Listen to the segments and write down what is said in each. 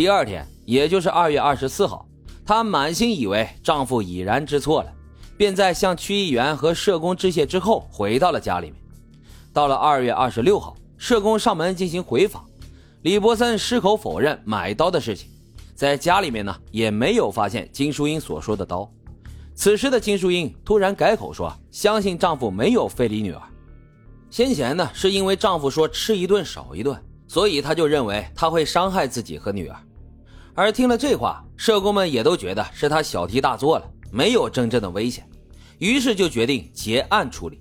第二天，也就是二月二十四号，她满心以为丈夫已然知错了，便在向区议员和社工致谢之后，回到了家里面。到了二月二十六号，社工上门进行回访，李伯森矢口否认买刀的事情，在家里面呢也没有发现金淑英所说的刀。此时的金淑英突然改口说，相信丈夫没有非礼女儿。先前呢是因为丈夫说吃一顿少一顿，所以她就认为他会伤害自己和女儿。而听了这话，社工们也都觉得是他小题大做了，没有真正的危险，于是就决定结案处理。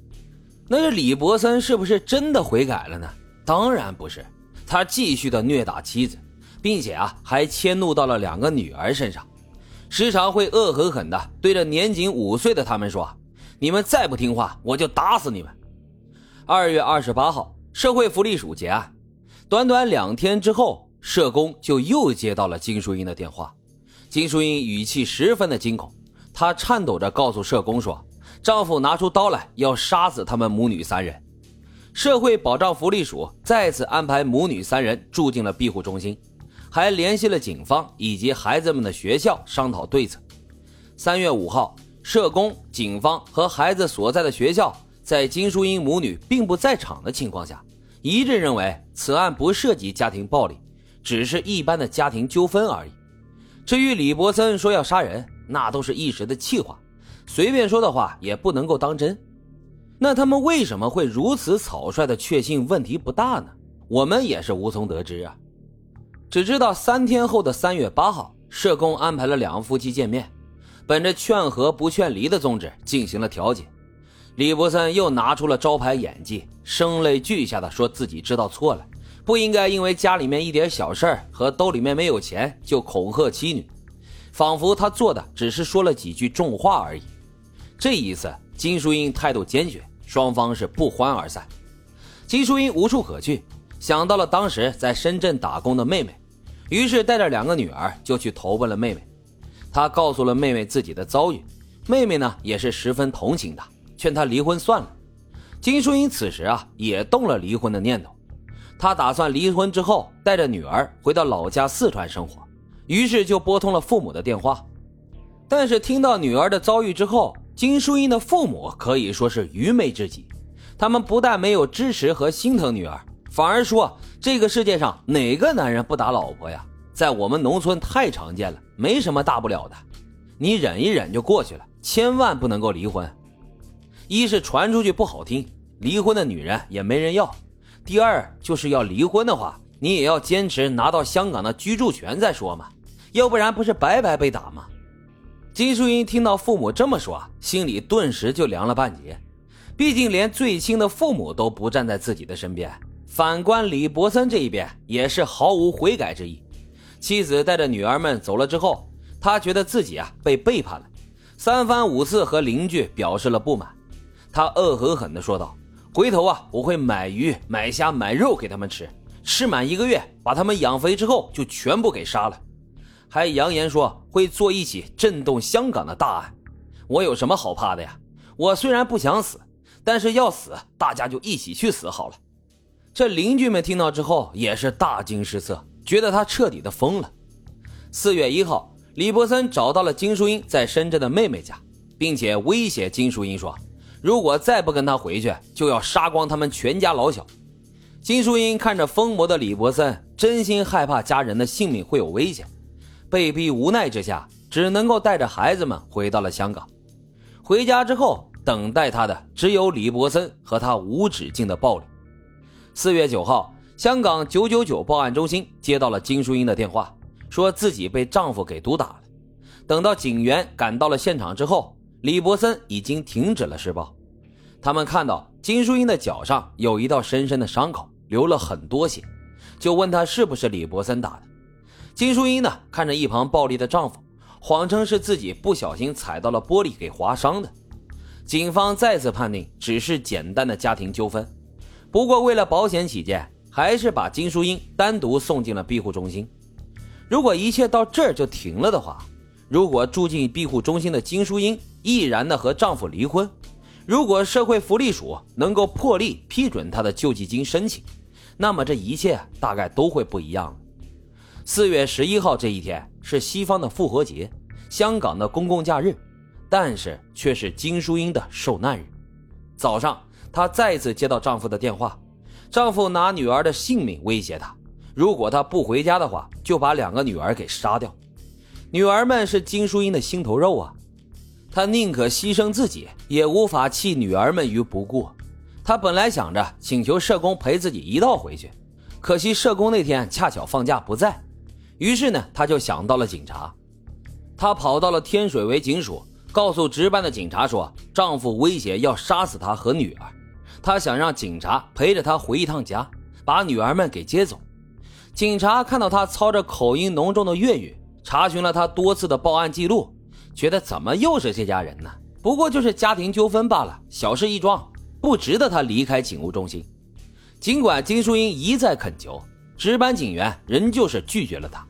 那这李伯森是不是真的悔改了呢？当然不是，他继续的虐打妻子，并且啊还迁怒到了两个女儿身上，时常会恶狠狠的对着年仅五岁的他们说：“你们再不听话，我就打死你们。”二月二十八号，社会福利署结案，短短两天之后。社工就又接到了金淑英的电话，金淑英语气十分的惊恐，她颤抖着告诉社工说，丈夫拿出刀来要杀死他们母女三人。社会保障福利署再次安排母女三人住进了庇护中心，还联系了警方以及孩子们的学校商讨对策。三月五号，社工、警方和孩子所在的学校在金淑英母女并不在场的情况下，一致认为此案不涉及家庭暴力。只是一般的家庭纠纷而已。至于李伯森说要杀人，那都是一时的气话，随便说的话也不能够当真。那他们为什么会如此草率的确信问题不大呢？我们也是无从得知啊。只知道三天后的三月八号，社工安排了两夫妻见面，本着劝和不劝离的宗旨进行了调解。李伯森又拿出了招牌演技，声泪俱下的说自己知道错了。不应该因为家里面一点小事儿和兜里面没有钱就恐吓妻女，仿佛他做的只是说了几句重话而已。这一次，金淑英态度坚决，双方是不欢而散。金淑英无处可去，想到了当时在深圳打工的妹妹，于是带着两个女儿就去投奔了妹妹。她告诉了妹妹自己的遭遇，妹妹呢也是十分同情她，劝她离婚算了。金淑英此时啊也动了离婚的念头。他打算离婚之后带着女儿回到老家四川生活，于是就拨通了父母的电话。但是听到女儿的遭遇之后，金淑英的父母可以说是愚昧至极。他们不但没有支持和心疼女儿，反而说这个世界上哪个男人不打老婆呀？在我们农村太常见了，没什么大不了的，你忍一忍就过去了，千万不能够离婚。一是传出去不好听，离婚的女人也没人要。第二就是要离婚的话，你也要坚持拿到香港的居住权再说嘛，要不然不是白白被打吗？金淑英听到父母这么说，心里顿时就凉了半截。毕竟连最亲的父母都不站在自己的身边，反观李伯森这一边也是毫无悔改之意。妻子带着女儿们走了之后，他觉得自己啊被背叛了，三番五次和邻居表示了不满。他恶狠狠地说道。回头啊，我会买鱼、买虾、买肉给他们吃，吃满一个月，把他们养肥之后就全部给杀了。还扬言说会做一起震动香港的大案。我有什么好怕的呀？我虽然不想死，但是要死，大家就一起去死好了。这邻居们听到之后也是大惊失色，觉得他彻底的疯了。四月一号，李伯森找到了金淑英在深圳的妹妹家，并且威胁金淑英说。如果再不跟他回去，就要杀光他们全家老小。金淑英看着疯魔的李伯森，真心害怕家人的性命会有危险，被逼无奈之下，只能够带着孩子们回到了香港。回家之后，等待他的只有李伯森和他无止境的暴力。四月九号，香港九九九报案中心接到了金淑英的电话，说自己被丈夫给毒打了。等到警员赶到了现场之后。李伯森已经停止了施暴，他们看到金淑英的脚上有一道深深的伤口，流了很多血，就问她是不是李伯森打的。金淑英呢，看着一旁暴力的丈夫，谎称是自己不小心踩到了玻璃给划伤的。警方再次判定只是简单的家庭纠纷，不过为了保险起见，还是把金淑英单独送进了庇护中心。如果一切到这儿就停了的话，如果住进庇护中心的金淑英毅然的和丈夫离婚，如果社会福利署能够破例批准她的救济金申请，那么这一切大概都会不一样了。四月十一号这一天是西方的复活节，香港的公共假日，但是却是金淑英的受难日。早上，她再次接到丈夫的电话，丈夫拿女儿的性命威胁她，如果她不回家的话，就把两个女儿给杀掉。女儿们是金淑英的心头肉啊，她宁可牺牲自己，也无法弃女儿们于不顾。她本来想着请求社工陪自己一道回去，可惜社工那天恰巧放假不在。于是呢，她就想到了警察。她跑到了天水围警署，告诉值班的警察说，丈夫威胁要杀死她和女儿。她想让警察陪着她回一趟家，把女儿们给接走。警察看到她操着口音浓重的粤语。查询了他多次的报案记录，觉得怎么又是这家人呢？不过就是家庭纠纷罢了，小事一桩，不值得他离开警务中心。尽管金淑英一再恳求，值班警员仍旧是拒绝了他。